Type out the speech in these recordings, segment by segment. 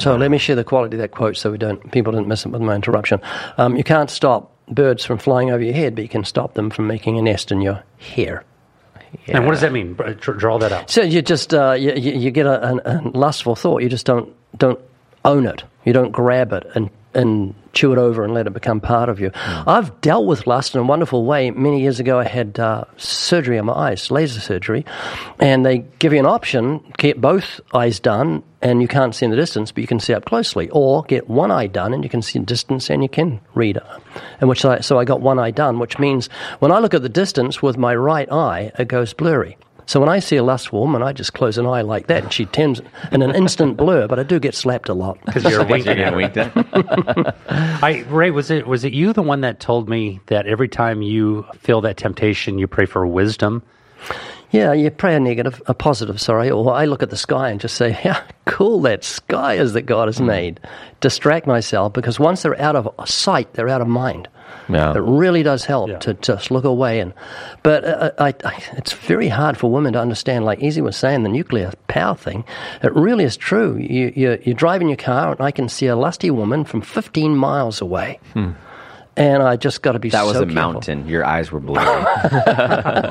So let me share the quality of that quote so we don't people didn't miss it with my interruption. Um, you can't stop birds from flying over your head, but you can stop them from making a nest in your hair. And what does that mean? Draw that out. So you just uh, you, you get a, an- a lustful thought. You just don't don't own it. You don't grab it and and chew it over and let it become part of you. I've dealt with lust in a wonderful way. Many years ago, I had uh, surgery on my eyes, laser surgery, and they give you an option: get both eyes done, and you can't see in the distance, but you can see up closely, or get one eye done and you can see in distance and you can read. uh, And which I, so I got one eye done, which means when I look at the distance with my right eye, it goes blurry. So when I see a lustful woman, I just close an eye like that, and she turns in an instant blur. But I do get slapped a lot. Because you're winking You're at gonna wink that? I, Ray, was it was it you the one that told me that every time you feel that temptation, you pray for wisdom? Yeah, you pray a negative, a positive, sorry, or I look at the sky and just say, how cool that sky is that God has mm. made. Distract myself because once they're out of sight, they're out of mind. Yeah. It really does help Yeah. to just look away. And but uh, I, I, it's very hard for women to understand. Like Easy was saying, the nuclear power thing. It really is true. You, you you're driving your car, and I can see a lusty woman from 15 miles away. And I just got to be That was a careful. mountain. Your eyes were blurry.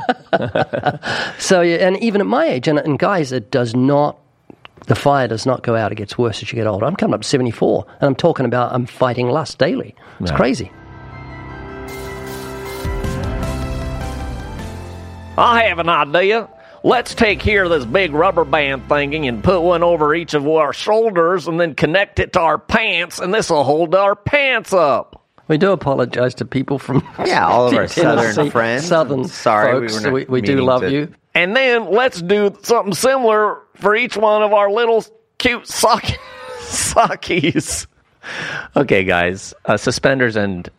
So, yeah, and even at my age, and, and guys, it does not, the fire does not go out. It gets worse as you get older. I'm coming up to 74, and I'm talking about I'm fighting lust daily. It's Yeah. crazy. I have an idea. Let's take here this big rubber band thingy and put one over each of our shoulders and then connect it to our pants, and this will hold our pants up. We do apologize to people from Yeah, all of our Tennessee, southern friends. Southern Sorry, folks. were not we, we do love to- you. And then let's do something similar for each one of our little cute sock sockies. Okay, guys, uh, suspenders and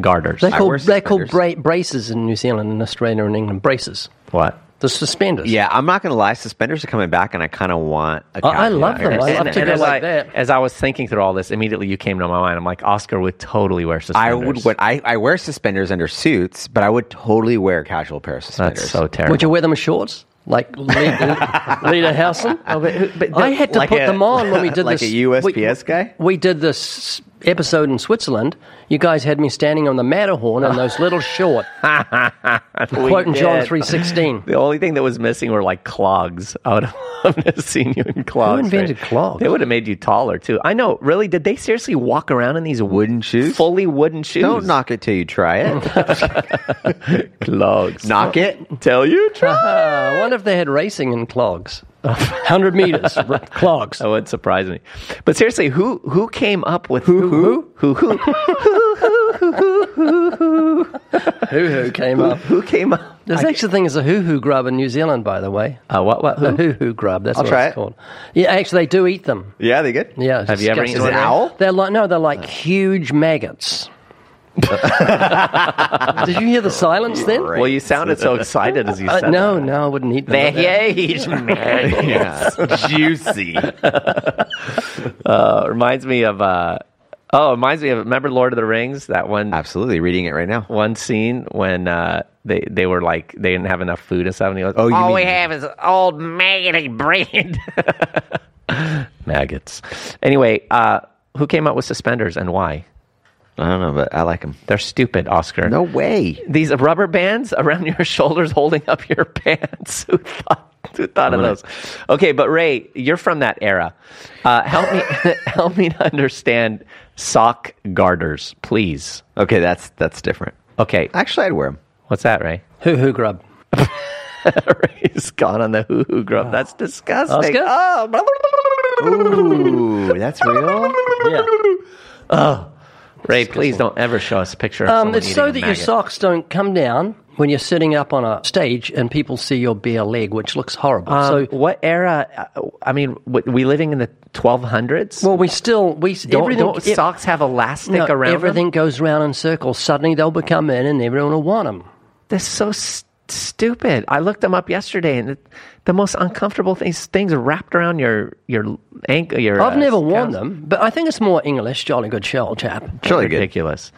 garters. They're I called, they're called suspenders. bra- braces in New Zealand and Australia and England. Braces. What? The suspenders. Yeah, I'm not gonna lie. Suspenders are coming back, and I kind of want a. I- I cowboy love them. hat. I love and, to and go like I, that. as I was thinking through all this, immediately you came to my mind. I'm like, Oscar would totally wear suspenders. I suspenders. would. I, I wear suspenders under suits, but I would totally wear a casual pair of suspenders. That's so terrible. Would you wear them as shorts? Like Lita Lederhosen? Oh, but, but I had to Like put a- them on when we did like this. a USPS we, guy? We did this episode in Switzerland. You guys had me standing on the Matterhorn in those little short, quoting John three sixteen. The only thing that was missing were like clogs. I would have seen you in clogs. Who invented right? clogs? They would have made you taller too. I know. Really? Did they seriously walk around in these Wooden shoes. fully wooden shoes? Don't knock it till you try it. clogs. knock it. Tell you. Try. Uh, I wonder if they had racing in clogs, hundred meters clogs. That would surprise me. But seriously, who who came up with who who who who Hoo hoo hoo hoo hoo? Who came up. who came up? There's actually a thing as a huhu grub in New Zealand, by the way. Uh, what what A huhu grub. That's I'll what try it's it. called. Yeah, actually, they do eat them. Yeah, they good. Yeah. Have you ever eaten an owl? They're like no, they're like huge maggots. Did you hear the silence then? Well, you sounded so excited as you Uh, said. no, that. no, I wouldn't eat them. They're that. huge, man. Yeah, juicy. Uh, reminds me of uh, oh, it reminds me of remember Lord of the Rings that one Absolutely, reading it right now. one scene when uh, they they were like they didn't have enough food and stuff. And he goes, Oh, you All we mean have is old maggoty bread. maggots. Anyway, uh, who came up with suspenders and why? I don't know, but I like them. They're stupid, Oscar. No way. These rubber bands around your shoulders holding up your pants. Who thought, who thought of gonna- those? Okay, but Ray, you're from that era. Uh, help me help me to understand sock garters, please. Okay, that's that's different. Okay, Actually, I'd wear them. what's that, Ray? Huhu grub. Ray's gone on the huhu grub. That's disgusting. Oscar? Oh, Ooh, that's real. Yeah. Ray, please don't ever show us a picture of Um, someone it's so that your socks don't come down when you're sitting up on a stage and people see your bare leg, which looks horrible. Um, so, what era? uh, I mean, we living in the 1200s? well, we still we don't, everything don't socks have elastic no, around everything them? goes round in circles. Suddenly they'll become in, and everyone will want them. That's so s- stupid. I looked them up yesterday, and it, the most uncomfortable things things wrapped around your your ankle. Your I've uh, never worn calves. them, but I think it's more English. Jolly good shell, chap. Surely good. ridiculous.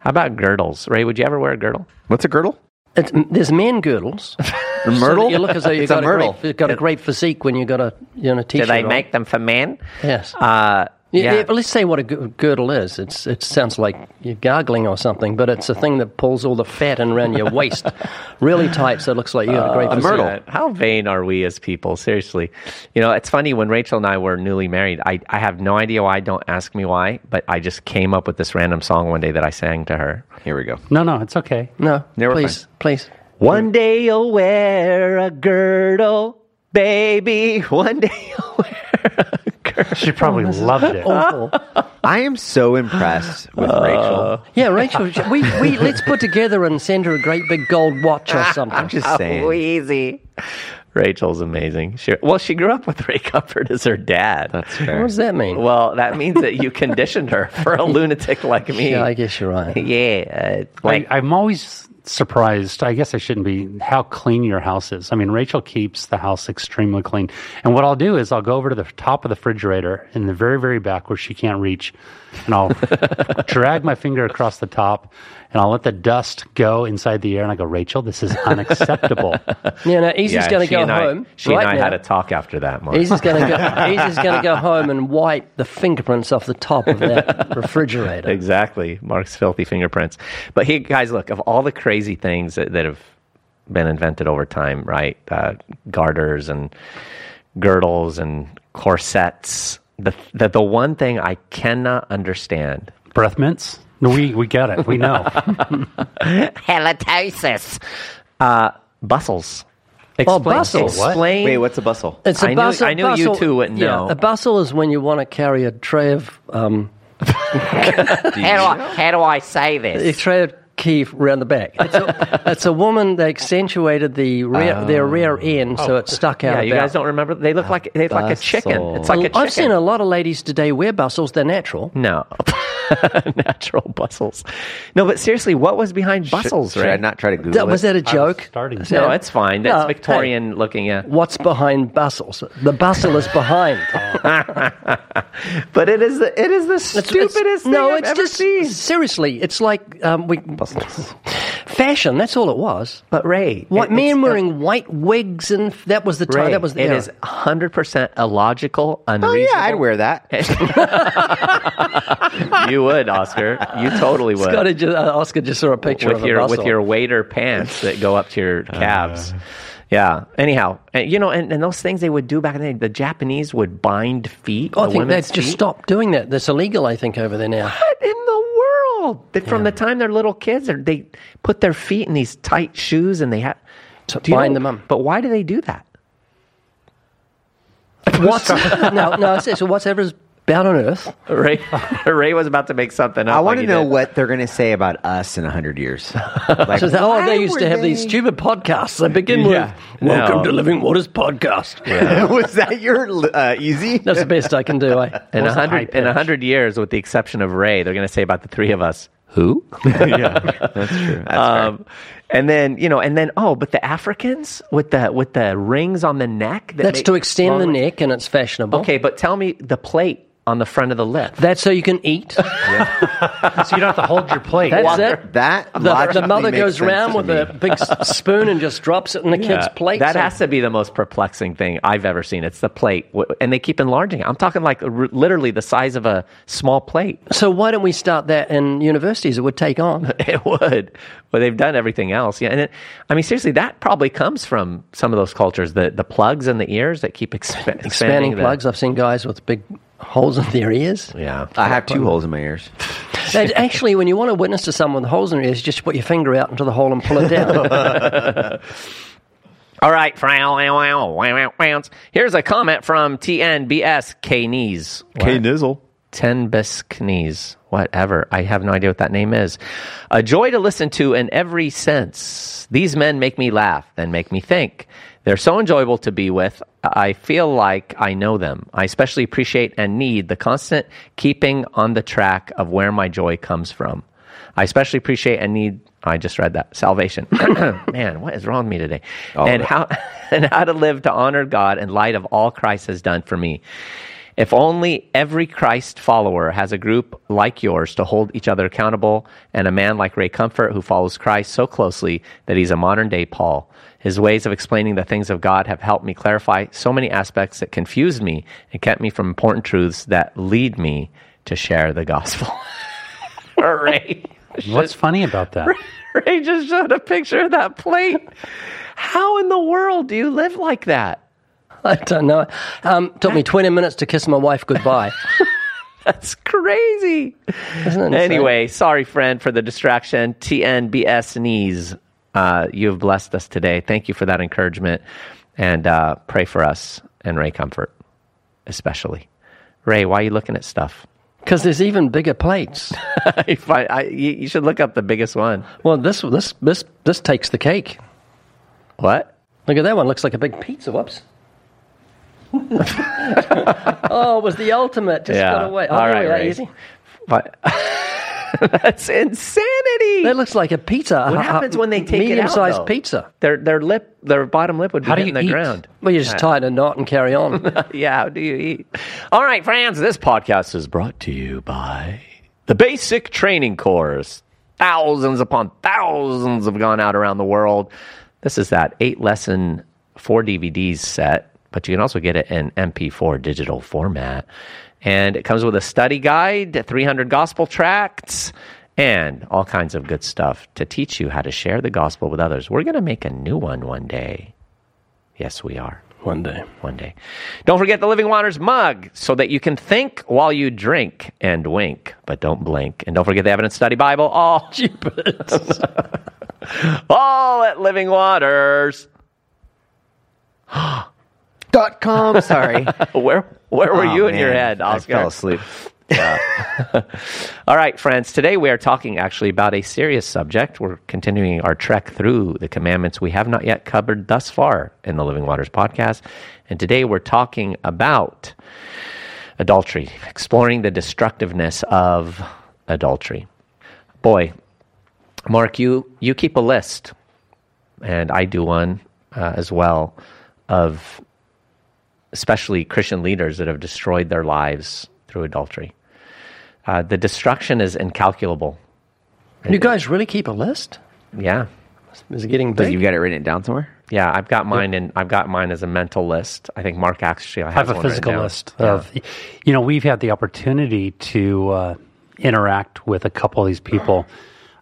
How about girdles, Ray? Would you ever wear a girdle? What's a girdle? It's, there's men girdles, The Myrtle? You look as though you've It's a got a, myrtle. great, you've got a great physique when you've got a you know Do t-shirt. they on. make them for men? Yes. Uh, Yeah, yeah. yeah, but let's say what a girdle is. It's it sounds like you're gargling or something, but it's a thing that pulls all the fat in around your waist, really tight, so it looks like you have a great a myrtle. Uh, How vain are we as people? Seriously. You know, it's funny when Rachel and I were newly married, I, I have no idea why. Don't ask me why, but I just came up with this random song one day that I sang to her. Here we go. No, no, it's okay. No, Never please, please. One day you'll wear a girdle, baby. One day you'll wear a girdle. She probably loved it. Awful. I am so impressed with Rachel. yeah, Rachel, we, we let's put together and send her a great big gold watch or something. I'm just How saying. easy. Rachel's amazing. She, well, she grew up with Ray Comfort as her dad. That's fair. what does that mean? well, that means that you conditioned her for a lunatic like me. yeah, I guess you're right. Yeah, uh, like I, I'm always surprised. I guess I shouldn't be how clean your house is. I mean, Rachel keeps the house extremely clean. And what I'll do is I'll go over to the top of the refrigerator in the very, very back where she can't reach, and I'll drag my finger across the top, and I'll let the dust go inside the air. And I go, Rachel, this is unacceptable. Yeah, no, Easy's yeah, going to go and I- home. She right and I now. had a talk after that. Mark. Easy's going to go. Easy's going to go home and wipe the fingerprints off the top of that refrigerator. Exactly, Mark's filthy fingerprints. But he, guys, look of all the crazy things that, that have been invented over time, right? Uh, garters and girdles and corsets. The, the the one thing I cannot understand. Breath mints? No, we, we get it. We know. Halitosis. Uh, bustles. Oh, Explain, bustles. What? Explain. Wait, what's a bustle? It's a I knew- bustle. I knew you two wouldn't yeah, know. A bustle is when you want to carry a tray of um, how, do I, how do I say a this? tray of key around the back. It's a, it's a woman They accentuated the rear, their rear end, so it stuck out. Oh. Yeah, you about. guys don't remember? They look like they look like a chicken. It's like a chicken. I've seen a lot of ladies today wear bustles. They're natural. No. Natural bustles. No, but seriously, what was behind bustles, Should I right? not try to Google That, was that a joke? starting Is. No, that- it's fine. That's No, Victorian looking, yeah. what's behind bustles? The bustle is behind. But it is the it is the It's- it's- stupidest thing no, I've it's ever just seen. seriously. It's like um, we fashion. That's all it was. But Ray, What it- men it's- wearing white wigs and that was the time. Ray, that was the it era. is hundred percent illogical, Oh yeah, I'd wear that. you would, Oscar. You totally would. Scotty just, uh, Oscar just saw a picture with of your bustle. with your waiter pants that go up to your calves. yeah. Anyhow, and, you know, and, and those things they would do back in the day, the Japanese would bind feet. Oh, I think they've just feet. stopped doing that. That's illegal, I think, over there now. Oh, what in the world? From the time they're little kids, they put their feet in these tight shoes and they have To bind them up. But why do they do that? What's no, no? So whatever's bound on earth. Ray, Ray was about to make something up. I want like to know did. what they're going to say about us in hundred years. Like, So, oh, they used to have these they- stupid podcasts. They begin Yeah. with "Welcome No. to Living Waters podcast." Yeah. was that your uh, easy? That's the best I can do. I, in a What's the high hundred in a hundred years, with the exception of Ray, they're going to say about the three of us. Who? That's true. That's Um, and then you know, and then oh, but the Africans with the with the rings on the neck. That that's to extend the neck, and it's fashionable. Okay, but tell me the plate on the front of the lip. That's so you can eat. so you don't have to hold your plate. That's Water. it. That The, the mother makes goes around with me. a big spoon and just drops it in the kid's plate. That So- has to be the most perplexing thing I've ever seen. It's the plate, and they keep enlarging it. I'm talking like r- literally the size of a small plate. So why don't we start that in universities? It would take on. It would, but they've done everything else. Yeah, and it, I mean, seriously, that probably comes from some of those cultures. The the plugs in the ears that keep expa- expanding. Expanding the- plugs. I've seen guys with big holes in their ears. Yeah, I have two holes in my ears. Actually, when you want to witness to someone with holes in their ears, just put your finger out into the hole and pull it down. All right. Here's a comment from TNBS K Knees. K Nizzle. Ten Knees. Whatever. I have no idea what that name is. A joy to listen to in every sense. These men make me laugh and make me think. They're so enjoyable to be with. I feel like I know them. I especially appreciate and need the constant keeping on the track of where my joy comes from. I especially appreciate and need. Oh, I just read that salvation. Man, what is wrong with me today? and how and how to live to honor God in light of all Christ has done for me. If only every Christ follower has a group like yours to hold each other accountable, and a man like Ray Comfort who follows Christ so closely that he's a modern day Paul. His ways of explaining the things of God have helped me clarify so many aspects that confused me and kept me from important truths that lead me to share the gospel. Ray. What's funny about that? Ray just showed a picture of that plate. How in the world do you live like that? I don't know. Um, took me 20 minutes to kiss my wife goodbye. That's crazy. Anyway, sorry, friend, for the distraction. TNBS knees. Uh, you have blessed us today. Thank you for that encouragement. And uh, pray for us and Ray Comfort, especially. Ray, why are you looking at stuff? Because there's even bigger plates. I- I- you you should look up the biggest one. Well, this this this this takes the cake. What? Look at that one. Looks like a big pizza. Whoops. oh, it was the ultimate. Just Yeah. got away. Oh, All there right, we are, Ray. easy. What? That's insanity. That looks like a pizza. What a- a happens when they take it out, medium-sized though? picized Their their lip, their bottom lip would be How do hitting you the eat? ground. Well, you just tie it in a knot and carry on. yeah, how do you eat? All right, friends, this podcast is brought to you by the Basic Training Course. Thousands upon thousands have gone out around the world. This is that eight lesson, four DVDs set, but you can also get it in MP4 digital format. And it comes with a study guide, 300 gospel tracts, and all kinds of good stuff to teach you how to share the gospel with others. We're going to make a new one one day. Yes, we are One day. one day. Don't forget the Living Waters mug so that you can think while you drink and wink, but don't blink. And don't forget the Evidence Study Bible, all, all at Living Waters. Dot com. Sorry. Where, where were Oh, you in your head, I fell asleep. All right, friends. Today we are talking actually about a serious subject. We're continuing our trek through the commandments we have not yet covered thus far in the Living Waters podcast. And today we're talking about adultery, exploring the destructiveness of adultery. Boy, Mark, you, you keep a list, and I do one uh, as well, of especially Christian leaders that have destroyed their lives through adultery. Uh, the destruction is incalculable. You guys really keep a list? Yeah, Is it getting But big? you've got it written down somewhere? yeah. I've got mine, and I've got mine as a mental list. I think Mark actually I have a one physical down. list Yeah. of, you know, we've had the opportunity to uh, interact with a couple of these people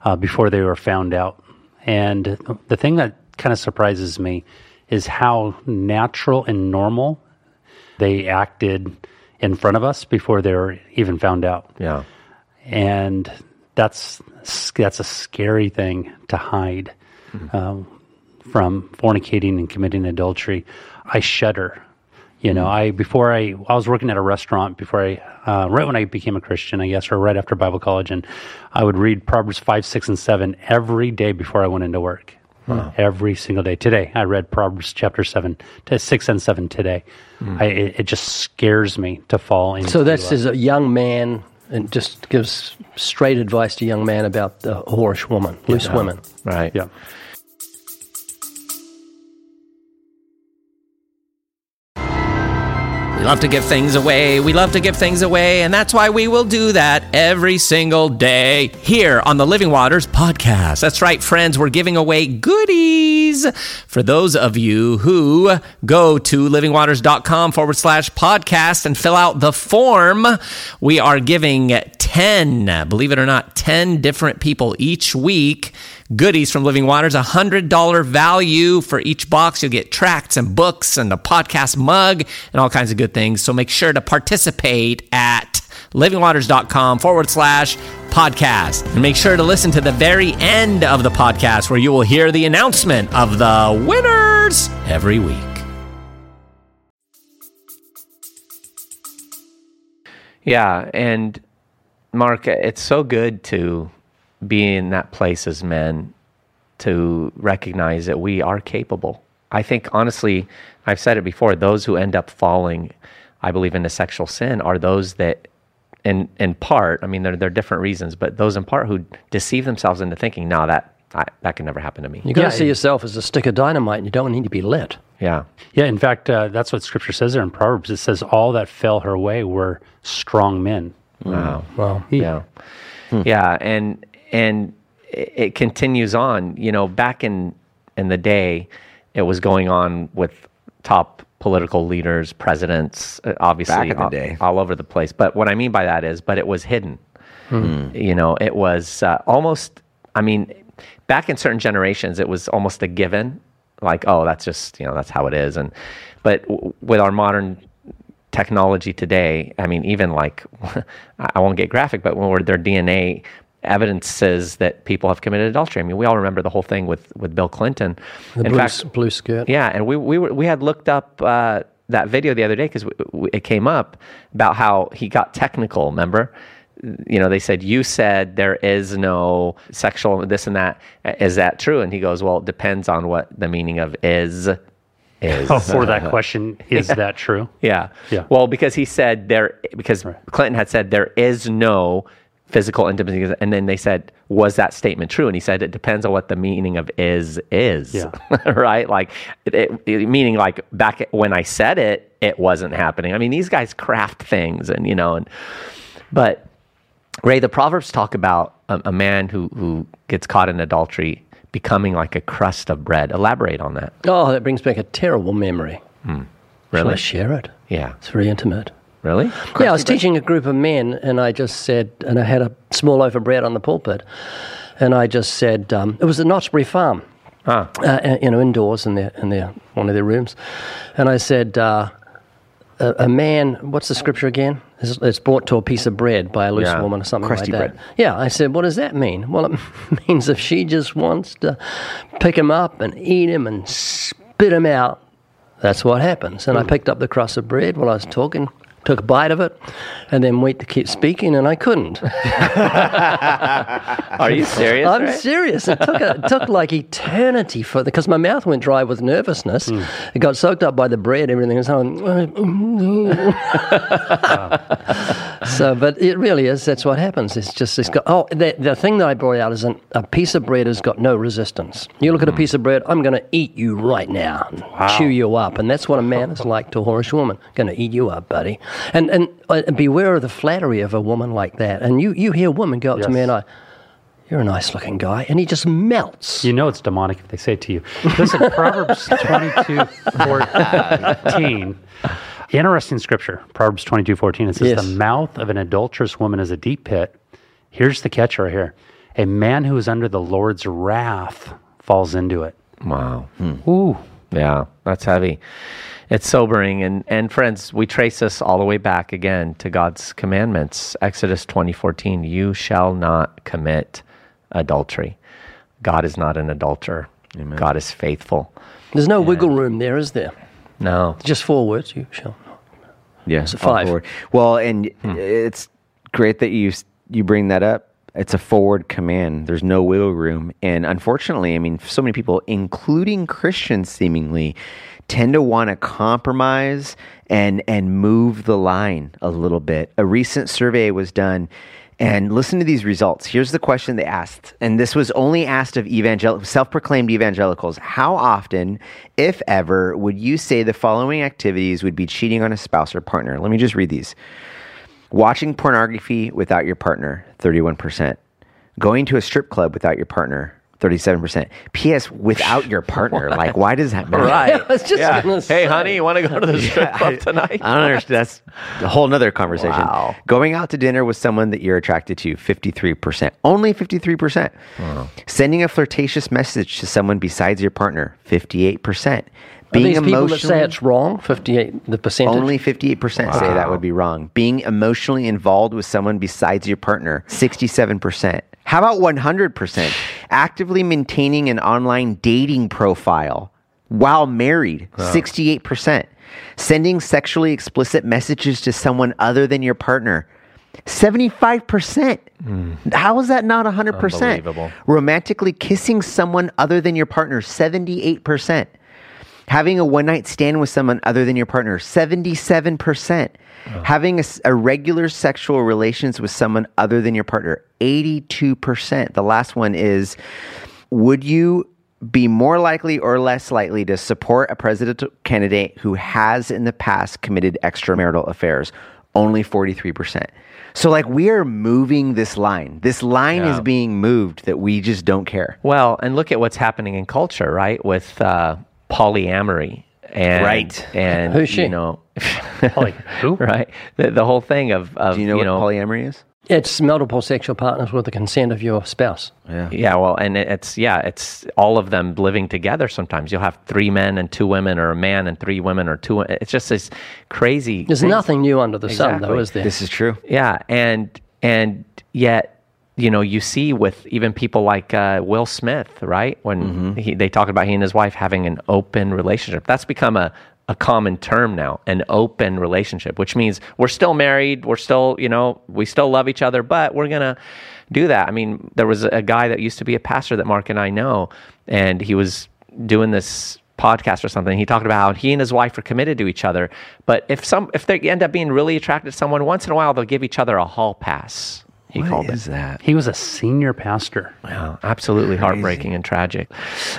uh, before they were found out. And the thing that kind of surprises me is how natural and normal they acted in front of us before they were even found out. Yeah, And that's that's a scary thing to hide um, from fornicating and committing adultery. I shudder. You know, I before I I was working at a restaurant before I uh, right when I became a Christian, I guess, or right after Bible college, and I would read Proverbs five, six, and seven every day before I went into work. Every single day. Today, I read Proverbs chapter seven, to six and seven today. Hmm. I, it, it just scares me to fall into. So this is a young man and just gives straight advice to young man about the whorish woman, loose women. right. yeah. We love to give things away. We love to give things away, and that's why we will do that every single day here on the Living Waters podcast. That's right, friends. We're giving away goodies for those of you who go to livingwaters.com forward slash podcast and fill out the form. We are giving 10, believe it or not, 10 different people each week goodies from Living Waters, a $100 value for each box. You'll get tracts and books and a podcast mug and all kinds of good things. So make sure to participate at livingwaters.com forward slash podcast. And make sure to listen to the very end of the podcast where you will hear the announcement of the winners every week. Yeah, and Mark, it's so good to be in that place as men to recognize that we are capable. I think honestly, I've said it before, those who end up falling, I believe into sexual sin are those that in in part, I mean there there are different reasons, but those in part who deceive themselves into thinking, no, that I, that can never happen to me. You got to Yeah, see it- yourself as a stick of dynamite, and you don't need to be lit. Yeah. Yeah, in fact, uh, that's what Scripture says there in Proverbs. It says all that fell her way were strong men. Wow. Well, Yeah. Yeah, and and it it continues on. You know, back in in the day, it was going on with top political leaders, presidents, uh, obviously Back in the all, day. all over the place. But what I mean by that is, but it was hidden. You know, it was uh, almost. I mean, back in certain generations, it was almost a given. Like, oh, that's just you know that's how it is. And but w- with our modern technology today, I mean, even like, I won't get graphic, but when we're, their DNA evidence says that people have committed adultery. I mean, we all remember the whole thing with, with Bill Clinton. the In blue, fact, blue skirt. yeah, and we we were, we had looked up uh, that video the other day because it came up about how he got technical. Remember, you know, they said you said there is no sexual this and that. Is that true? And he goes, well, it depends on what the meaning of is is. Oh, for that question, is that true? Yeah. Yeah. Well, because he said there, because Clinton had said there is no physical intimacy, and then they said, was that statement true? And he said it depends on what the meaning of is is. Yeah. right. Like, it, it- meaning like back when I said it, it wasn't happening. I mean, these guys craft things, and you know, and but Ray, the Proverbs talk about a, a man who who gets caught in adultery becoming like a crust of bread. Elaborate on that. Oh, that brings back a terrible memory. Hmm. Shall Really? I share it? Yeah. It's very intimate. Really? yeah, I was teaching a group of men, and I just said, and I had a small loaf of bread on the pulpit, and I just said, um, it was at Knott's Farm, Ah. uh, you know, indoors in their in their one of their rooms, and I said, uh, a, a man, what's the scripture again? It's, it's brought to a piece of bread by a loose Yeah. woman or something Crusty like that. bread. Yeah, I said, what does that mean? Well, it means if she just wants to pick him up and eat him and spit him out, that's what happens. And I picked up the crust of bread while I was talking, took a bite of it, and then wait to keep speaking, and I couldn't. Are you serious? I'm Ray? serious. It took, a, it took like eternity for because my mouth went dry with nervousness. Hmm. It got soaked up by the bread, everything. And so, so, but it really is. That's what happens. It's just it's got. Oh, the, the thing that I brought out is an, a piece of bread has got no resistance. You look at a Hmm. piece of bread. I'm going to eat you right now, and chew you up, and that's what a man is like to a whorish woman. Going to eat you up, buddy. And and uh, beware of the flattery of a woman like that. And you you hear a woman go up to me and I. You're a nice looking guy. And he just melts. You know it's demonic if they say it to you. Listen, Proverbs 22, 14. Interesting scripture. Proverbs 22, 14. It says, Yes. The mouth of an adulterous woman is a deep pit. Here's the catch right here. A man who is under the Lord's wrath falls into it. Wow. Hmm. Ooh. Yeah, that's heavy. It's sobering. And, and friends, we trace this all the way back again to God's commandments. Exodus twenty fourteen. you shall not commit adultery. God is not an adulterer. God is faithful. There's no wiggle room there, is there? No. Just four words. You shall. Yeah, a five. forward. Well, and hmm. it's great that you you bring that up. It's a forward command. There's no wiggle room, and unfortunately, I mean, so many people, including Christians, seemingly tend to want to compromise and and move the line a little bit. A recent survey was done. And listen to these results. Here's the question they asked. And this was only asked of evangel- self proclaimed evangelicals. How often, if ever, would you say the following activities would be cheating on a spouse or partner? Let me just read these watching pornography without your partner, 31%. Going to a strip club without your partner, 37%. P.S. without your partner. Like, why does that matter? Right. I was just gonna Hey, honey, you want to go to the strip club tonight? I don't understand. That's a whole nother conversation. Wow. Going out to dinner with someone that you're attracted to, 53%. Only 53%. Sending a flirtatious message to someone besides your partner, 58%. Are Being these people that say it's wrong? 58, the percentage? Only 58% say that would be wrong. Being emotionally involved with someone besides your partner, 67%. How about 100%? Actively maintaining an online dating profile while married, ah. 68%. Sending sexually explicit messages to someone other than your partner, 75%. Hmm. How is that not 100%? Unbelievable. Romantically kissing someone other than your partner, 78%. Having a one night stand with someone other than your partner, 77%. Having a regular sexual relations with someone other than your partner, 82%. The last one is would you be more likely or less likely to support a presidential candidate who has in the past committed extramarital affairs? Only 43%. So, like, we are moving this line. This line Yeah. is being moved that we just don't care. Well, and look at what's happening in culture, right? With uh, polyamory and Right. and Who's she? you know, Like who? right? The, the whole thing of, of Do you know what polyamory is? It's multiple sexual partners with the consent of your spouse. Yeah. Yeah, well, and it's yeah, it's all of them living together. Sometimes you'll have three men and two women, or a man and three women, or two. It's just this crazy. There's thing. nothing new under the sun, though, is there? This is true. Yeah, and and yet you know you see with even people like uh, Will Smith, right? When he, they talk about he and his wife having an open relationship, that's become a a common term now, an open relationship, which means we're still married, we're still you know we still love each other, but we're gonna do that. I mean, there was a guy that used to be a pastor that Mark and I know, and he was doing this podcast or something. He talked about how he and his wife are committed to each other, but if some if they end up being really attracted to someone, once in a while they'll give each other a hall pass. He called What it. is that? He was a senior pastor. Wow, absolutely heartbreaking and tragic.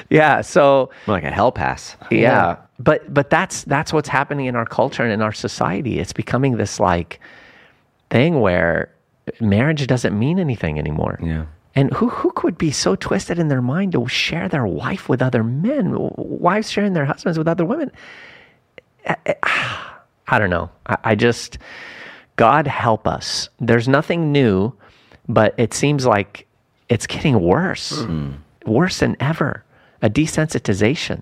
Yeah, so like a hell pass. yeah, but but that's that's what's happening in our culture and in our society. It's becoming this like thing where marriage doesn't mean anything anymore. Yeah. And who who could be so twisted in their mind to share their wife with other men, wives sharing their husbands with other women? Eh, eh, I don't know. I, I just God help us. There's nothing new, but it seems like it's getting worse, hmm. worse than ever. A desensitization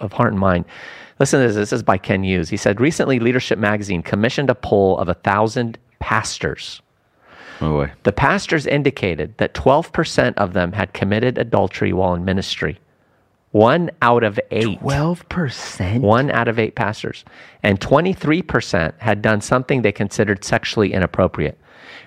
of heart and mind. Listen to this. This is by Kent Hughes. He said recently, Leadership Magazine commissioned a poll of a thousand pastors. Oh boy. The pastors indicated that 12% of them had committed adultery while in ministry. One out of eight. Twelve percent. One out of eight pastors. And 23% had done something they considered sexually inappropriate.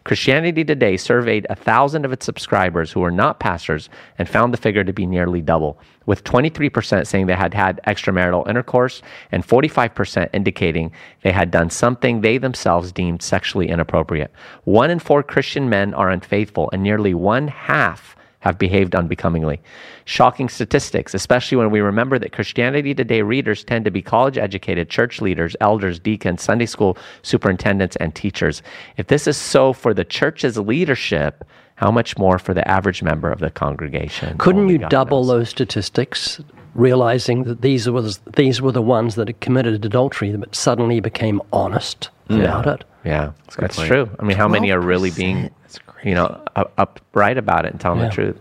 Christianity Today surveyed a thousand of its subscribers who were not pastors and found the figure to be nearly double, with 23% saying they had had extramarital intercourse and 45% indicating they had done something they themselves deemed sexually inappropriate. One in four Christian men are unfaithful, and nearly one half have behaved unbecomingly. Shocking statistics, especially when we remember that Christianity Today readers tend to be college educated church leaders, elders, deacons, Sunday school superintendents, and teachers. If this is so for the church's leadership, how much more for the average member of the congregation? Couldn't you double knows. those statistics, realizing that these were the, these were the ones that had committed adultery, but suddenly became honest about it? Yeah, that's point. true. I mean, how many are really being, That's you know, upright about it and telling Yeah. the truth?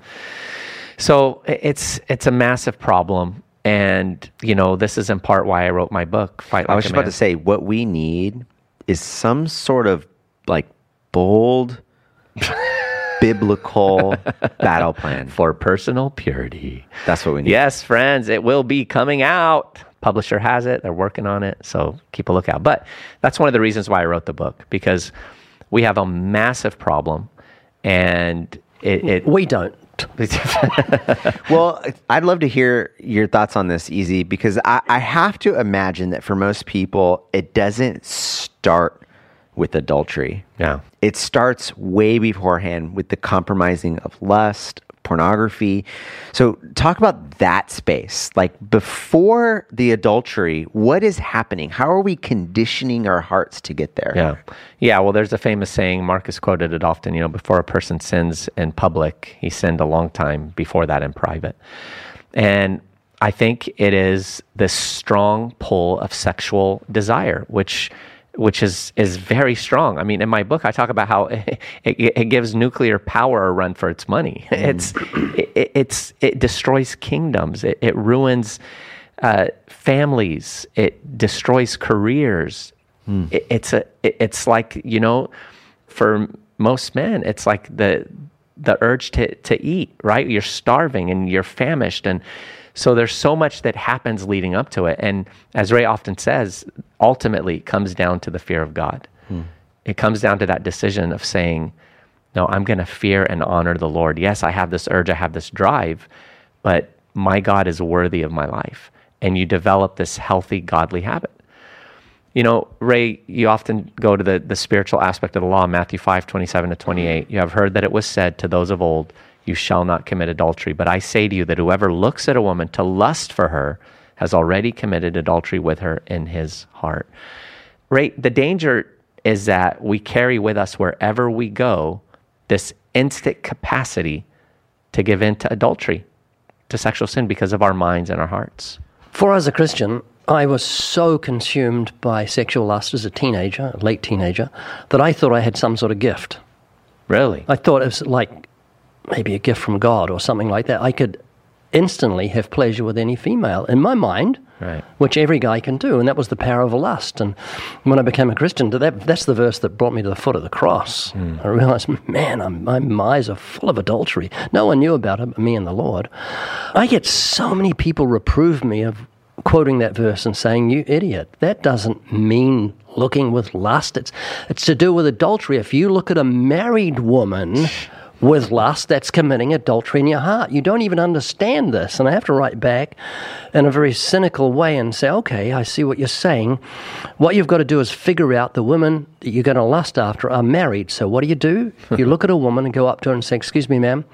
So it's it's a massive problem, and you know, this is in part why I wrote my book. Fight like I was a just about to say what we need is some sort of like bold biblical battle plan. for personal purity. That's what we need. Yes, friends, it will be coming out. Publisher has it; they're working on it, so keep a lookout. But that's one of the reasons why I wrote the book because we have a massive problem, and it. it We don't. Well, I'd love to hear your thoughts on this, Easy, because I, I have to imagine that for most people, it doesn't start with adultery. yeah. It starts way beforehand with the compromising of lust, pornography. So, talk about that space. Like before the adultery, what is happening? How are we conditioning our hearts to get there? Yeah. Yeah. Well, there's a famous saying, Marcus quoted it often, you know, before a person sins in public, he sinned a long time before that in private. And I think it is this strong pull of sexual desire, which which is is very strong. I mean, in my book, I talk about how it, it, it gives nuclear power a run for its money. It's it, it's it destroys kingdoms. It, it ruins uh, families. It destroys careers. It, it's a it, it's like you know, for most men, it's like the the urge to to eat. Right, you're starving and you're famished and. So there's so much that happens leading up to it. And as Ray often says, ultimately it comes down to the fear of God. Hmm. It comes down to that decision of saying, no, I'm going to fear and honor the Lord. Yes, I have this urge, I have this drive, but my God is worthy of my life. And you develop this healthy, godly habit. You know, Ray, you often go to the, the spiritual aspect of the law, Matthew 5, 27 to 28. You have heard that it was said to those of old, you shall not commit adultery. But I say to you that whoever looks at a woman to lust for her has already committed adultery with her in his heart. Right? The danger is that we carry with us wherever we go this instant capacity to give in to adultery, to sexual sin because of our minds and our hearts. For as a Christian, I was so consumed by sexual lust as a teenager, a late teenager, that I thought I had some sort of gift. Really? I thought it was like maybe a gift from God or something like that. I could instantly have pleasure with any female in my mind, Right. which every guy can do, and that was the power of lust. And when I became a Christian, that, that's the verse that brought me to the foot of the cross. Hmm. I realized, man, I'm, my eyes are full of adultery. No one knew about it but me and the Lord. I get so many people reprove me of quoting that verse and saying, "You idiot! That doesn't mean looking with lust. It's it's to do with adultery. If you look at a married woman." With lust, that's committing adultery in your heart. You don't even understand this. And I have to write back in a very cynical way and say, okay, I see what you're saying. What you've got to do is figure out the women that you're going to lust after are married. So what do you do? you look at a woman and go up to her and say, excuse me, ma'am,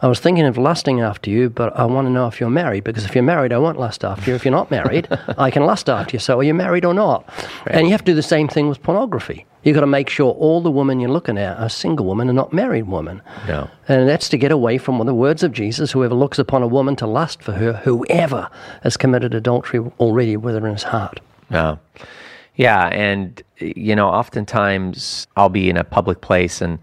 I was thinking of lusting after you, but I want to know if you're married. Because if you're married, I won't lust after you. If you're not married, I can lust after you. So are you married or not? And you have to do the same thing with pornography. You've got to make sure all the women you're looking at are single women and not married women. No. And that's to get away from the words of Jesus whoever looks upon a woman to lust for her, whoever has committed adultery already with her in his heart. Yeah. Yeah. And, you know, oftentimes I'll be in a public place and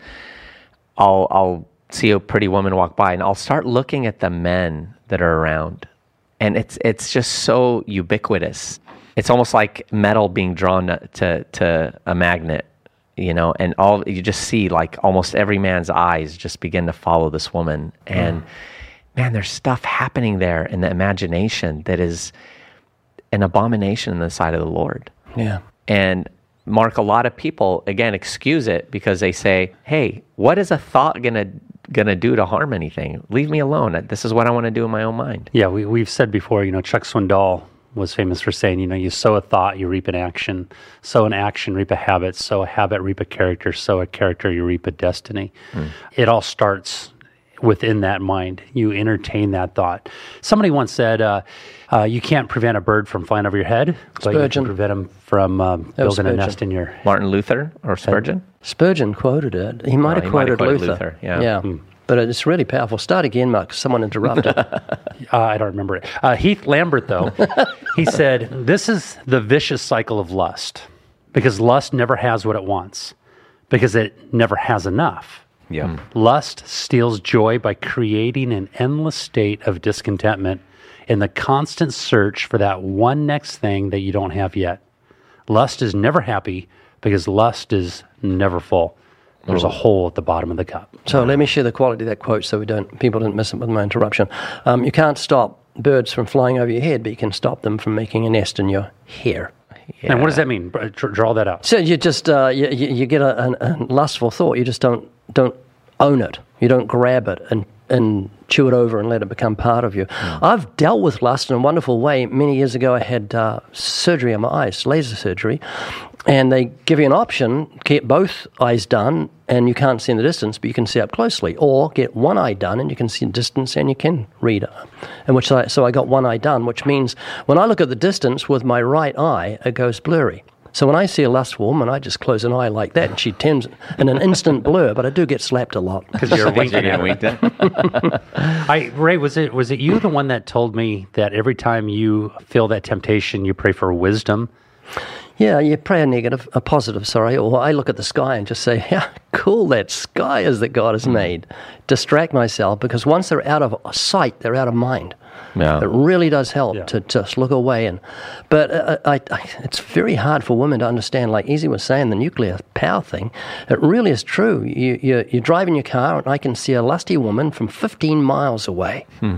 I'll, I'll see a pretty woman walk by and I'll start looking at the men that are around. And it's, it's just so ubiquitous. It's almost like metal being drawn to, to a magnet, you know, and all you just see like almost every man's eyes just begin to follow this woman. And mm. man, there's stuff happening there in the imagination that is an abomination in the sight of the Lord. Yeah. And Mark, a lot of people again excuse it because they say, "Hey, what is a thought gonna gonna do to harm anything? Leave me alone. This is what I want to do in my own mind." Yeah, we, we've said before, you know, Chuck Swindoll was famous for saying, you know, you sow a thought, you reap an action. Sow an action, reap a habit. Sow a habit, reap a character. Sow a character, you reap a destiny. It all starts within that mind. You entertain that thought. Somebody once said, uh, uh, you can't prevent a bird from flying over your head, but you Spurgeon. can prevent them from um, was building a nest in your Martin Luther or Spurgeon? Spurgeon quoted it. He might Oh, have he might quoted have quoted Luther. Luther, yeah. Yeah. Hmm. But it's really powerful. Start again, Mark. Someone interrupted. Uh, I don't remember it. Uh, Heath Lambert, though, he said, This is the vicious cycle of lust because lust never has what it wants because it never has enough. Yeah. Lust steals joy by creating an endless state of discontentment in the constant search for that one next thing that you don't have yet. Lust is never happy because lust is never full. There's a hole at the bottom of the cup. So let me share the quality of that quote so we don't people didn't miss it with my interruption. Um, you can't stop birds from flying over your head, but you can stop them from making a nest in your hair. And what does that mean? Draw that out. So you just uh, you, you get a, a, a lustful thought. You just don't don't own it. You don't grab it and and chew it over and let it become part of you. I've dealt with lust in a wonderful way. Many years ago, I had uh, surgery on my eyes, laser surgery, and they give you an option: get both eyes done, and you can't see in the distance, but you can see up closely, or get one eye done, and you can see in distance, and you can read. uh, And which I, so I got one eye done, which means when I look at the distance with my right eye, it goes blurry. So when I see a lustful woman, I just close an eye like that, and she turns in an instant blur. But I do get slapped a lot. Because you're winking Yeah, at her. winked at. I Ray, was it was it you the one that told me that every time you feel that temptation, you pray for wisdom? Yeah, you pray a negative, a positive, sorry, or I look at the sky and just say, how cool that sky is that God has hmm. made. Distract myself because once they're out of sight, they're out of mind. Yeah. It really does help Yeah. to just look away. And but uh, uh I, I, it's very hard for women to understand. Like Easy was saying, the nuclear power thing. It really is true. You, you you're driving your car, and I can see a lusty woman from 15 miles away. Hmm.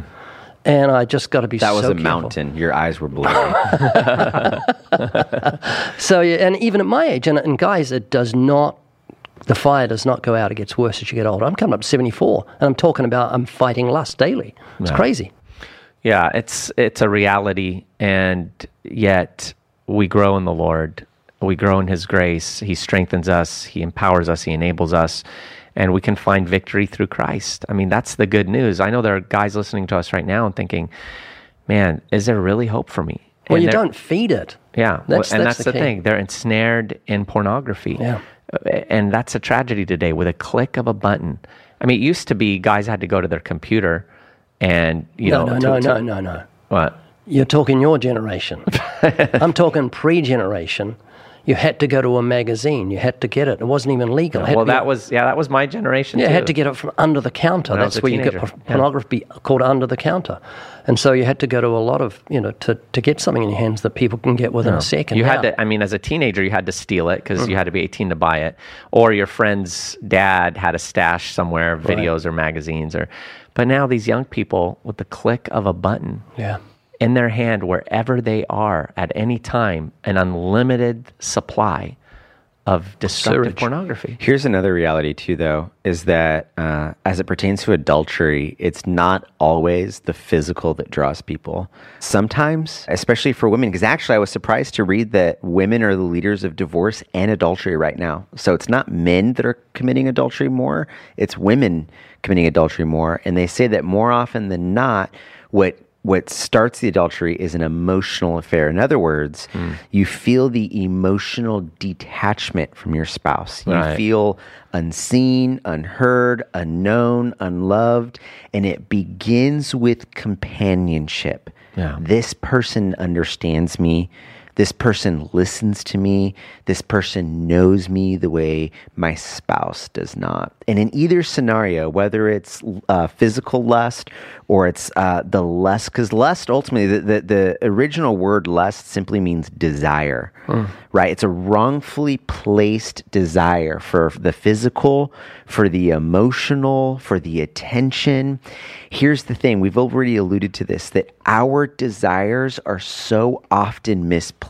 And I just got to be That was a careful. mountain. Your eyes were blurry. So, yeah, and even at my age, and, and guys, it does not, the fire does not go out. It gets worse as you get older. I'm coming up to 74, and I'm talking about I'm fighting lust daily. It's crazy. Yeah, it's it's a reality, and yet we grow in the Lord. We grow in His grace. He strengthens us. He empowers us. He enables us, and we can find victory through Christ. I mean, that's the good news. I know there are guys listening to us right now and thinking, man, is there really hope for me? Well, And you don't feed it. yeah, That's- and that's that's, the the, thing. They're ensnared in pornography. Yeah. And that's a tragedy today with a click of a button. I mean, it used to be guys had to go to their computer and, you No, know, no, to- no, to- no, no, no. What? You're talking your generation. I'm talking pre-generation. You had to go to a magazine. You had to get it. It wasn't even legal. Had Well, that was, yeah, that was my generation Yeah, too. you had to get it from under the counter. When That's where you get teenager. por- Yeah. pornography called under the counter. And so you had to go to a lot of, you know, to, to get something in your hands that people can get within a second. You had Now- to, I mean, as a teenager, you had to steal it because you mm. had to be 18 to buy it. Or your friend's dad had a stash somewhere, videos or magazines. or. But now these young people, with the click of a button, Yeah. In their hand wherever they are at any time an unlimited supply of destructive Sewage. pornography. Here's another reality too, though, is that uh, as it pertains to adultery, it's not always the physical that draws people. Sometimes, especially for women, because actually I was surprised to read that women are the leaders of divorce and adultery right now. So it's not men that are committing adultery more; it's women committing adultery more. And they say that more often than not, what what starts the adultery is an emotional affair. In other words, hmm. you feel the emotional detachment from your spouse. You Right. feel unseen, unheard, unknown, unloved, and it begins with companionship. Yeah. This person understands me. This person listens to me. This person knows me the way my spouse does not. And in either scenario, whether it's uh, physical lust or it's uh, the lust, because lust ultimately, the, the, the original word lust simply means desire, right? It's a wrongfully placed desire for the physical, for the emotional, for the attention. Here's the thing we've already alluded to this that our desires are so often misplaced.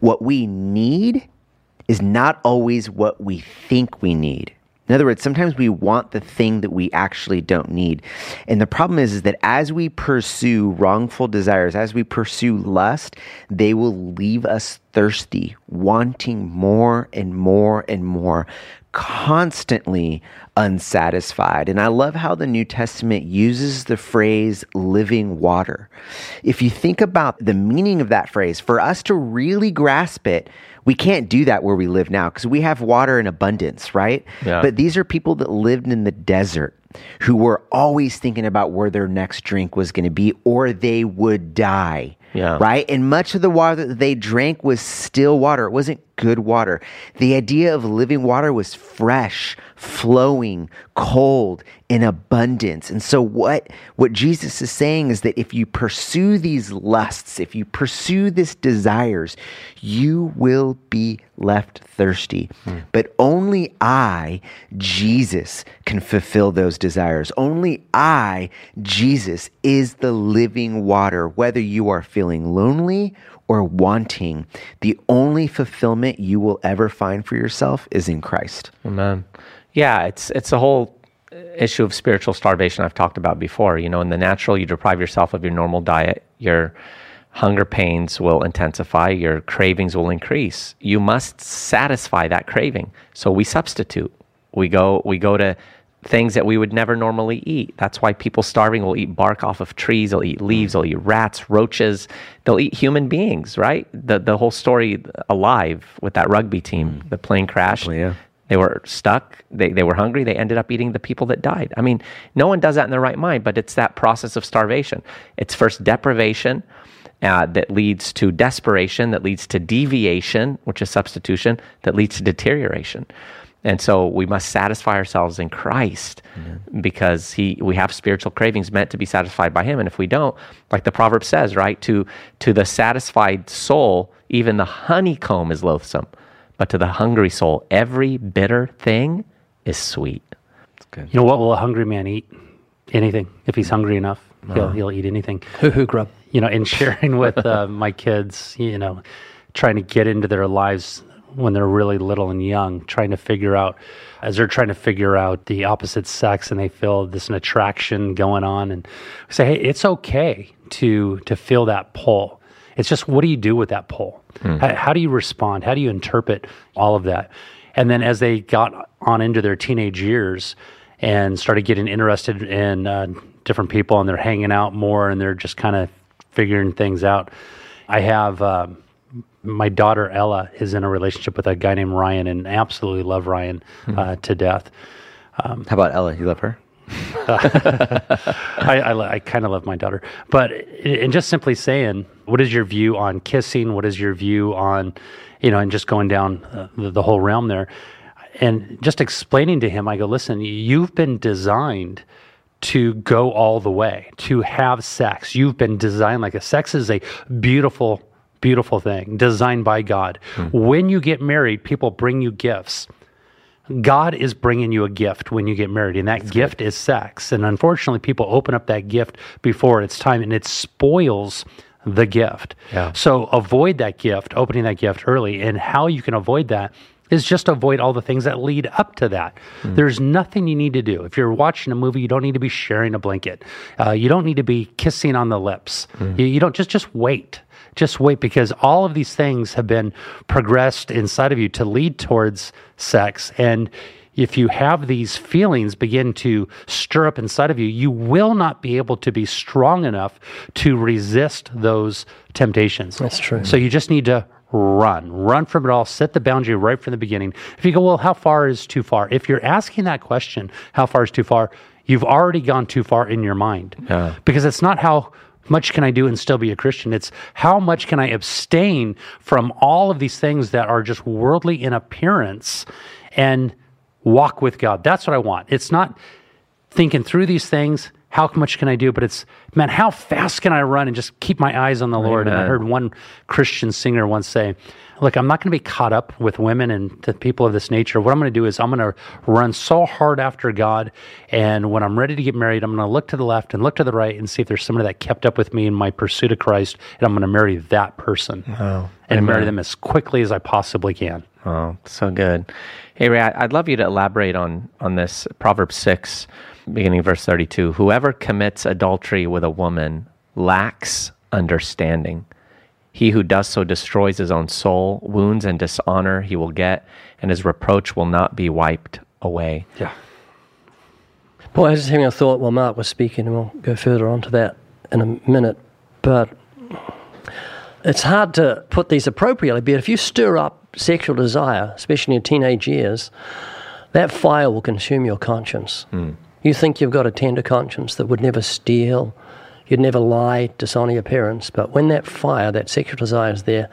What we need is not always what we think we need. In other words, sometimes we want the thing that we actually don't need. And the problem is, is that as we pursue wrongful desires, as we pursue lust, they will leave us thirsty, wanting more and more and more, constantly unsatisfied. And I love how the New Testament uses the phrase living water. If you think about the meaning of that phrase, for us to really grasp it, we can't do that where we live now because we have water in abundance, right? Yeah. But these are people that lived in the desert who were always thinking about where their next drink was going to be or they would die. Yeah. Right? And much of the water that they drank was still water. It wasn't good water. The idea of living water was fresh, flowing, cold, in abundance. And so what what Jesus is saying is that if you pursue these lusts, if you pursue these desires, you will be left thirsty. Hmm. But only I, Jesus, can fulfill those desires. Only I, Jesus, is the living water. Whether you are feeling lonely or wanting, the only fulfillment you will ever find for yourself is in Christ. Amen. Yeah, it's it's a whole issue of spiritual starvation I've talked about before. You know, in the natural, you deprive yourself of your normal diet, your hunger pains will intensify, your cravings will increase. You must satisfy that craving. So we substitute. We go we go to things that we would never normally eat. That's why people starving will eat bark off of trees, they'll eat leaves, they'll eat rats, roaches, they'll eat human beings, right? The the whole story alive with that rugby team, the plane crashed. yeah. They were stuck. They, they were hungry. They ended up eating the people that died. I mean, no one does that in their right mind, but it's that process of starvation. It's first deprivation uh, that leads to desperation, that leads to deviation, which is substitution, that leads to deterioration. And so we must satisfy ourselves in Christ because he we have spiritual cravings meant to be satisfied by him. And if we don't, like the proverb says, right, to to the satisfied soul, even the honeycomb is loathsome. But to the hungry soul, every bitter thing is sweet. You know what will a hungry man eat? Anything. If he's hungry enough, he'll, he'll eat anything. Huhu grub. You know, in sharing with uh, my kids, you know, trying to get into their lives when they're really little and young, trying to figure out, as they're trying to figure out the opposite sex and they feel this an attraction going on. And say, hey, it's okay to to feel that pull. It's just what do you do with that pull? How, how do you respond? How do you interpret all of that? And then as they got on into their teenage years and started getting interested in uh, different people and they're hanging out more and they're just kind of figuring things out. I have um, my daughter Ella is in a relationship with a guy named Ryan and absolutely love Ryan uh, to death. How about Ella? You love her? I, I, I kind of love my daughter, but and just simply saying, what is your view on kissing? What is your view on, you know, and just going down uh, the, the whole realm there, and just explaining to him, I go, listen, you've been designed to go all the way, to have sex. You've been designed like a sex is a beautiful, beautiful thing designed by God. Hmm. When you get married, people bring you gifts. God is bringing you a gift when you get married, and that gift is sex. And unfortunately, people open up that gift before it's time, and it spoils the gift. Yeah. So avoid that gift, opening that gift early. And how you can avoid that is just avoid all the things that lead up to that. Hmm. There's nothing you need to do. If you're watching a movie, you don't need to be sharing a blanket. Uh, you don't need to be kissing on the lips. Hmm. You, you don't just just wait. Just wait because all of these things have been progressed inside of you to lead towards sex and if you have these feelings begin to stir up inside of you, you will not be able to be strong enough to resist those temptations. That's true. So you just need to run, run from it all, set the boundary right from the beginning. If you go, well, how far is too far? If you're asking that question, how far is too far? You've already gone too far in your mind. Yeah. Because it's not how much can I do and still be a Christian? It's how much can I abstain from all of these things that are just worldly in appearance and walk with God. That's what I want. It's not thinking through these things. How much can I do? But it's, man, how fast can I run and just keep my eyes on the Lord? And I heard one Christian singer once say, Look, I'm not going to be caught up with women and the people of this nature. What I'm going to do is I'm going to run so hard after God. And when I'm ready to get married, I'm going to look to the left and look to the right and see if there's somebody that kept up with me in my pursuit of Christ. And I'm going to marry that person and marry them as quickly as I possibly can. Oh, so good. Hey, Ray, I'd love you to elaborate on on this Proverbs six, beginning verse thirty two. Whoever commits adultery with a woman lacks understanding. He who does so destroys his own soul. Wounds and dishonor he will get, and his reproach will not be wiped away. Yeah. Boy, I was just having a thought while Mark was speaking, and we'll go further on to that in a minute. But it's hard to put these appropriately, but if you stir up sexual desire, especially in teenage years, that fire will consume your conscience. Hmm. You think you've got a tender conscience that would never steal, you'd never lie, dishonor your parents, but when that fire, that sexual desire is there,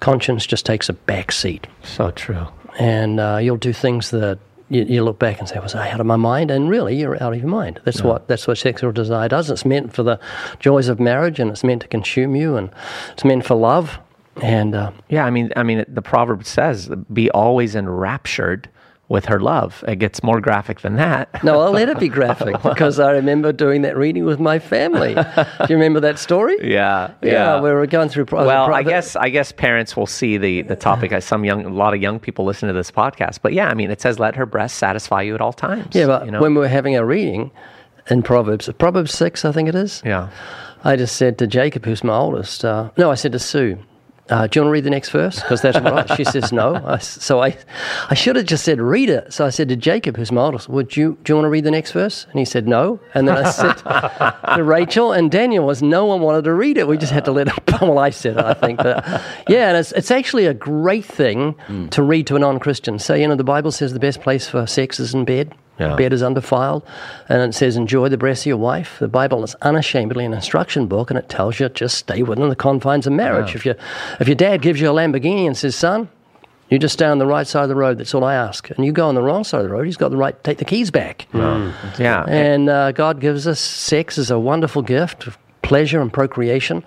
conscience just takes a back seat So true. and uh, you'll do things that you, you look back and say, "Was I out of my mind?" And really, you're out of your mind. That's what that's what sexual desire does. It's meant for the joys of marriage, and it's meant to consume you, and it's meant for love. And uh, Yeah, I mean, I mean, the proverb says, "Be always enraptured with her love." It gets more graphic than that. no, I'll let it be graphic because I remember doing that reading with my family. Do you remember that story? Yeah, Yeah, we were going through. Pro- well, pro- I guess I guess parents will see the the topic. as Some young, a lot of young people listen to this podcast. But yeah, I mean, it says, "Let her breast satisfy you at all times." Yeah, but you know? when we were having our reading in Proverbs, Proverbs six, I think it is. yeah, I just said to Jacob, who's my oldest, uh, no, I said to Sue, uh, do you want to read the next verse? Because that's right. She says no. I, so I, I should have just said read it. So I said to Jacob, who's my oldest, would you, do you want to read the next verse? And he said no. And then I said to Rachel and Daniel was no one wanted to read it. We just had to let them. Well, I said it, I think. But yeah, and it's, it's actually a great thing to read to a non-Christian. So you know, the Bible says the best place for sex is in bed. Yeah. Bed is undefiled. And it says, enjoy the breast of your wife. The Bible is unashamedly an instruction book, and it tells you just stay within the confines of marriage. If, you, if your dad gives you a Lamborghini and says, son, you just stay on the right side of the road, that's all I ask. And you go on the wrong side of the road, he's got the right to take the keys back. yeah. And uh, God gives us sex as a wonderful gift of pleasure and procreation.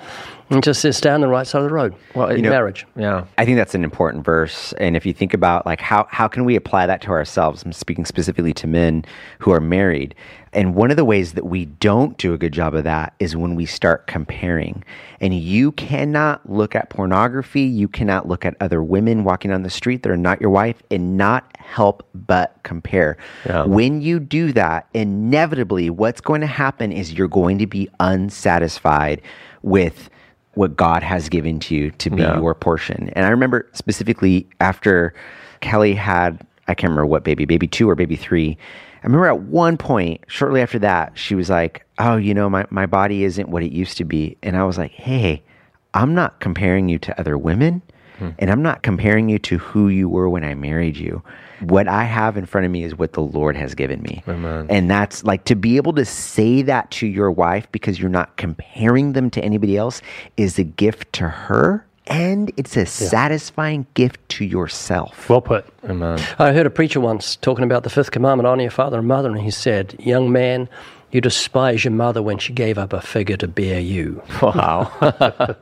And just says, stay on the right side of the road. Well, in you know- marriage. yeah. I think that's an important verse. And if you think about like how how can we apply that to ourselves? I'm speaking specifically to men who are married. And one of the ways that we don't do a good job of that is when we start comparing. And you cannot look at pornography, you cannot look at other women walking on the street that are not your wife and not help but compare. Yeah. When you do that, inevitably what's going to happen is you're going to be unsatisfied with what God has given to you to be Yeah. your portion. And I remember specifically after Kelly had I can't remember what baby, baby two or baby three. I remember at one point, shortly after that, she was like, Oh, you know, my, my body isn't what it used to be. And I was like, Hey, I'm not comparing you to other women, hmm. and I'm not comparing you to who you were when I married you. What I have in front of me is what the Lord has given me. And that's like to be able to say that to your wife because you're not comparing them to anybody else is a gift to her. And it's a satisfying gift to yourself. Well put. I heard a preacher once talking about the fifth commandment honor your father and mother, and he said, Young man, you despise your mother when she gave up a figure to bear you. Wow.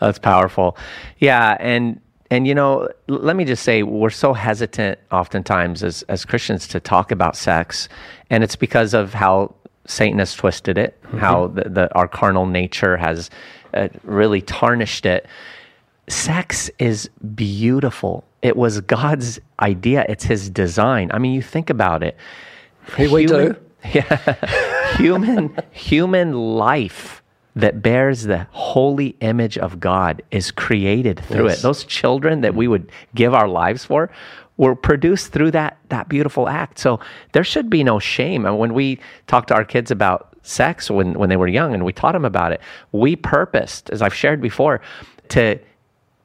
That's powerful. Yeah, and and you know, let me just say we're so hesitant oftentimes as as Christians to talk about sex, and it's because of how Satan has twisted it, how the, the our carnal nature has uh, really tarnished it. Sex is beautiful. It was God's idea. It's his design. I mean, you think about it. Here we do. Yeah. human human life that bears the holy image of God is created through Yes. it. Those children that we would give our lives for were produced through that that beautiful act. So there should be no shame. And when we talk to our kids about sex when, when they were young and we taught them about it, we purposed, as I've shared before, to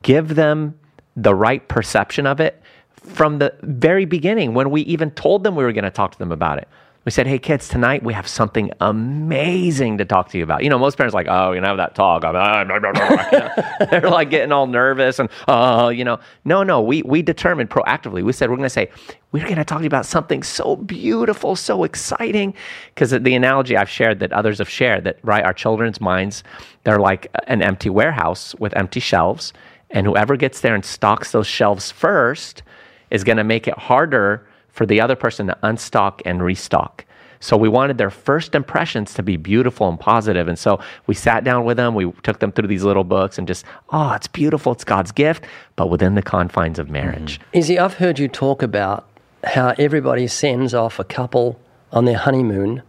give them the right perception of it from the very beginning when we even told them we were going to talk to them about it. We said, "Hey kids, tonight we have something amazing to talk to you about." You know, most parents are like, "Oh, you know, have that talk." I'm, ah, blah, blah, blah, blah." You know, They're like getting all nervous and, "Oh, you know." No, no, we we determined proactively. We said we're going to say we're going to talk to you about something so beautiful, so exciting, because the analogy I've shared that others have shared that right, our children's minds they're like an empty warehouse with empty shelves, and whoever gets there and stocks those shelves first is going to make it harder for the other person to unstock and restock. So we wanted their first impressions to be beautiful and positive. And so we sat down with them, we took them through these little books and just, oh, it's beautiful, it's God's gift, but within the confines of marriage. Mm-hmm. E.Z., I've heard you talk about how everybody sends off a couple on their honeymoon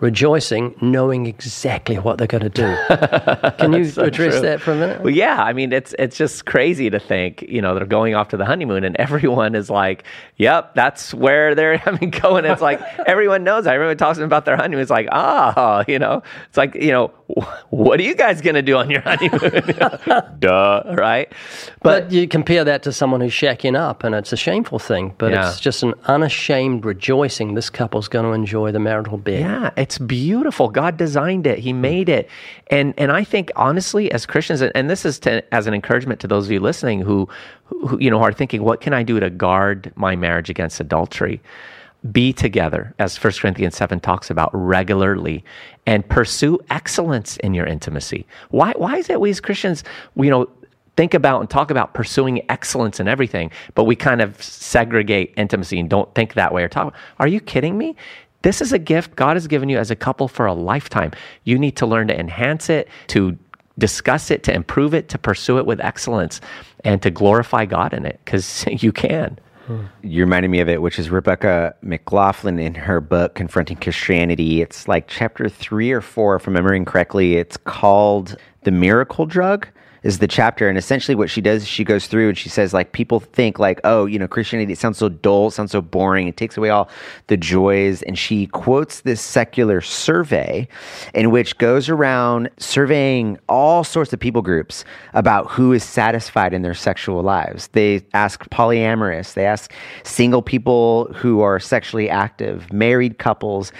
rejoicing, knowing exactly what they're going to do. Can you address true. that for a minute? Well, yeah, I mean, it's it's just crazy to think, you know, they're going off to the honeymoon, and everyone is like, "Yep, that's where they're." I mean, going. It's like everyone knows. that. Everyone talks about their honeymoon. It's like, ah, you know, it's like, you know, what are you guys gonna do on your honeymoon? Duh, right? But, you compare that to someone who's shacking up, and it's a shameful thing, but Yeah. it's just an unashamed rejoicing this couple's going to enjoy the marital bed. Yeah, it's beautiful. God designed it. He hmm. made it. And and I think honestly as Christians and, and this is to, as an encouragement to those of you listening who, who you know are thinking what can I do to guard my marriage against adultery? Be together as 1 Corinthians 7 talks about regularly and pursue excellence in your intimacy. Why why is it we as Christians, you know, think about and talk about pursuing excellence in everything, but we kind of segregate intimacy and don't think that way or talk. Are you kidding me? This is a gift God has given you as a couple for a lifetime. You need to learn to enhance it, to discuss it, to improve it, to pursue it with excellence, and to glorify God in it because you can. Hmm. you reminded me of it, which is Rebecca McLaughlin in her book Confronting Christianity. It's like chapter three or four, if I'm remembering correctly. It's called The Miracle Drug. Is the chapter and essentially what she does is she goes through and she says like people think like oh you know Christianity it sounds so dull it sounds so boring it takes away all the joys. And she quotes this secular survey in which goes around surveying all sorts of people groups about who is satisfied in their sexual lives. They ask polyamorous they ask single people who are sexually active married couples.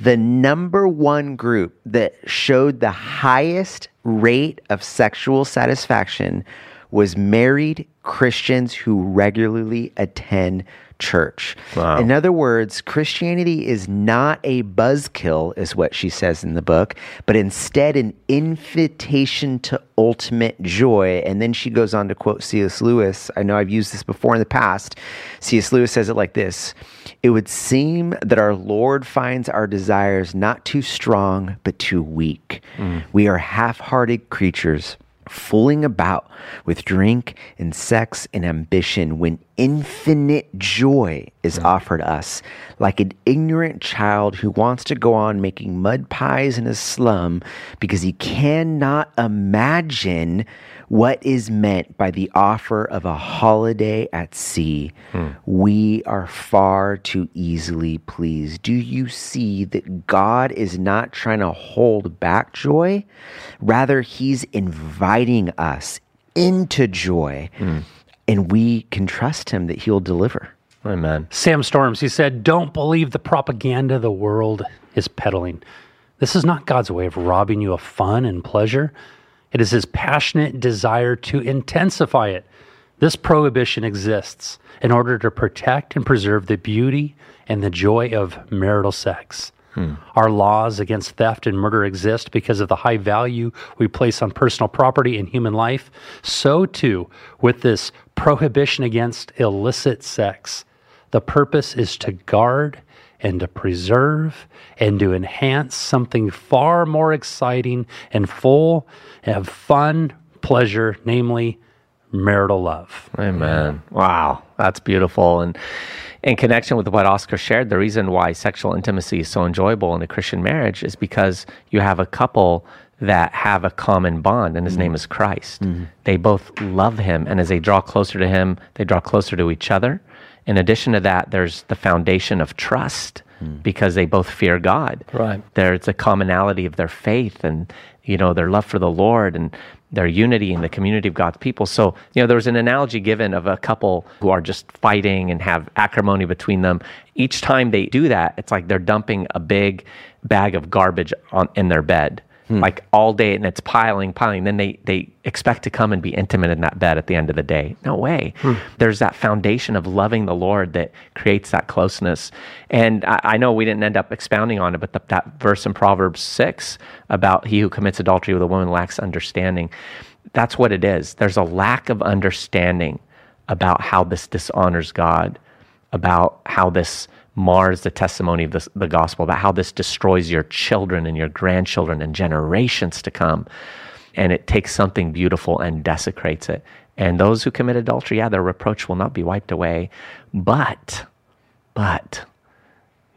The number one group that showed the highest rate of sexual satisfaction was married Christians who regularly attend church. In other words, Christianity is not a buzzkill, is what she says in the book, but instead an invitation to ultimate joy. And then she goes on to quote C.S. Lewis. I know I've used this before in the past. C.S. Lewis says it like this It would seem that our Lord finds our desires not too strong, but too weak. Mm. We are half hearted creatures fooling about with drink and sex and ambition when infinite joy is mm. offered us, like an ignorant child who wants to go on making mud pies in a slum because he cannot imagine what is meant by the offer of a holiday at sea. Hmm. We are far too easily pleased. Do you see that God is not trying to hold back joy? Rather, He's inviting us into joy, hmm. and we can trust Him that He'll deliver. Amen. Sam Storms, he said, Don't believe the propaganda the world is peddling. This is not God's way of robbing you of fun and pleasure. It is his passionate desire to intensify it. This prohibition exists in order to protect and preserve the beauty and the joy of marital sex. Hmm. Our laws against theft and murder exist because of the high value we place on personal property and human life. So, too, with this prohibition against illicit sex. The purpose is to guard and to preserve and to enhance something far more exciting and full of fun, pleasure, namely marital love. Amen. Wow, that's beautiful. And in connection with what Oscar shared, the reason why sexual intimacy is so enjoyable in a Christian marriage is because you have a couple that have a common bond, and his mm-hmm. name is Christ. Mm-hmm. They both love him, and as they draw closer to him, they draw closer to each other. In addition to that, there's the foundation of trust hmm. because they both fear God. Right. There's a commonality of their faith and you know their love for the Lord and their unity in the community of God's people. So, you know, there was an analogy given of a couple who are just fighting and have acrimony between them. Each time they do that, it's like they're dumping a big bag of garbage on in their bed. Hmm. Like all day and it's piling, piling. Then they they expect to come and be intimate in that bed at the end of the day. No way. Hmm. There's that foundation of loving the Lord that creates that closeness. And I, I know we didn't end up expounding on it, but the, that verse in Proverbs 6 about he who commits adultery with a woman lacks understanding, that's what it is. There's a lack of understanding about how this dishonors God, about how this mars the testimony of this, the gospel, about how this destroys your children and your grandchildren and generations to come. And it takes something beautiful and desecrates it. And those who commit adultery, yeah, their reproach will not be wiped away. But, but,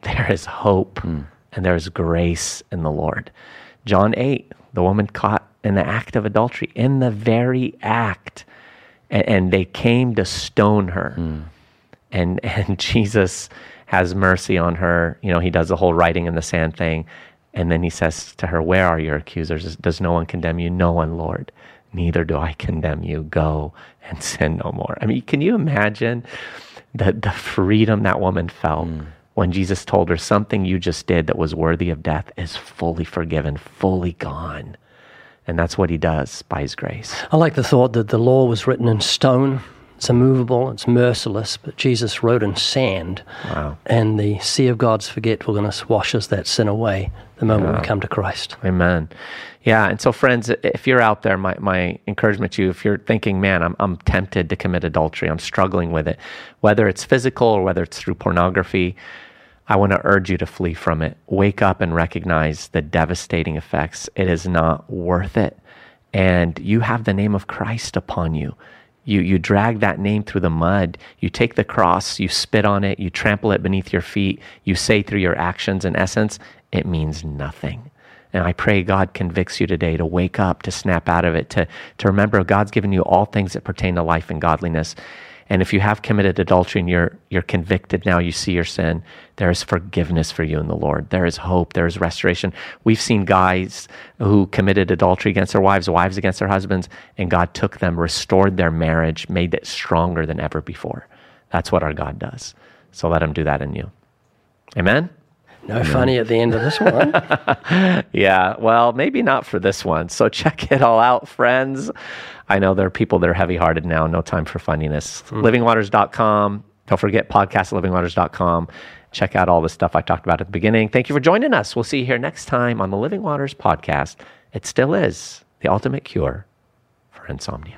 there is hope hmm. and there is grace in the Lord. John 8, the woman caught in the act of adultery, in the very act, and, and they came to stone her. Hmm. And, and Jesus has mercy on her. You know, he does the whole writing in the sand thing. And then he says to her, Where are your accusers? Does no one condemn you? No one, Lord. Neither do I condemn you. Go and sin no more. I mean, can you imagine the, the freedom that woman felt mm. when Jesus told her something you just did that was worthy of death is fully forgiven, fully gone? And that's what he does by his grace. I like the thought that the law was written in stone. It's immovable, it's merciless, but Jesus wrote in sand. Wow. And the sea of God's forgetfulness washes that sin away the moment we come to Christ. Amen. Yeah. And so, friends, if you're out there, my, my encouragement to you, if you're thinking, man, I'm, I'm tempted to commit adultery, I'm struggling with it, whether it's physical or whether it's through pornography, I want to urge you to flee from it. Wake up and recognize the devastating effects. It is not worth it. And you have the name of Christ upon you. You, you drag that name through the mud. You take the cross, you spit on it, you trample it beneath your feet. You say through your actions, in essence, it means nothing. And I pray God convicts you today to wake up, to snap out of it, to, to remember God's given you all things that pertain to life and godliness. And if you have committed adultery and you're, you're convicted now, you see your sin, there is forgiveness for you in the Lord. There is hope. There is restoration. We've seen guys who committed adultery against their wives, wives against their husbands, and God took them, restored their marriage, made it stronger than ever before. That's what our God does. So let him do that in you. Amen? No funny at the end of this one. Yeah, well, maybe not for this one. So check it all out, friends. I know there are people that are heavy hearted now. No time for funniness. Hmm. Livingwaters.com. Don't forget podcast at livingwaters.com. Check out all the stuff I talked about at the beginning. Thank you for joining us. We'll see you here next time on the Living Waters podcast. It still is the ultimate cure for insomnia.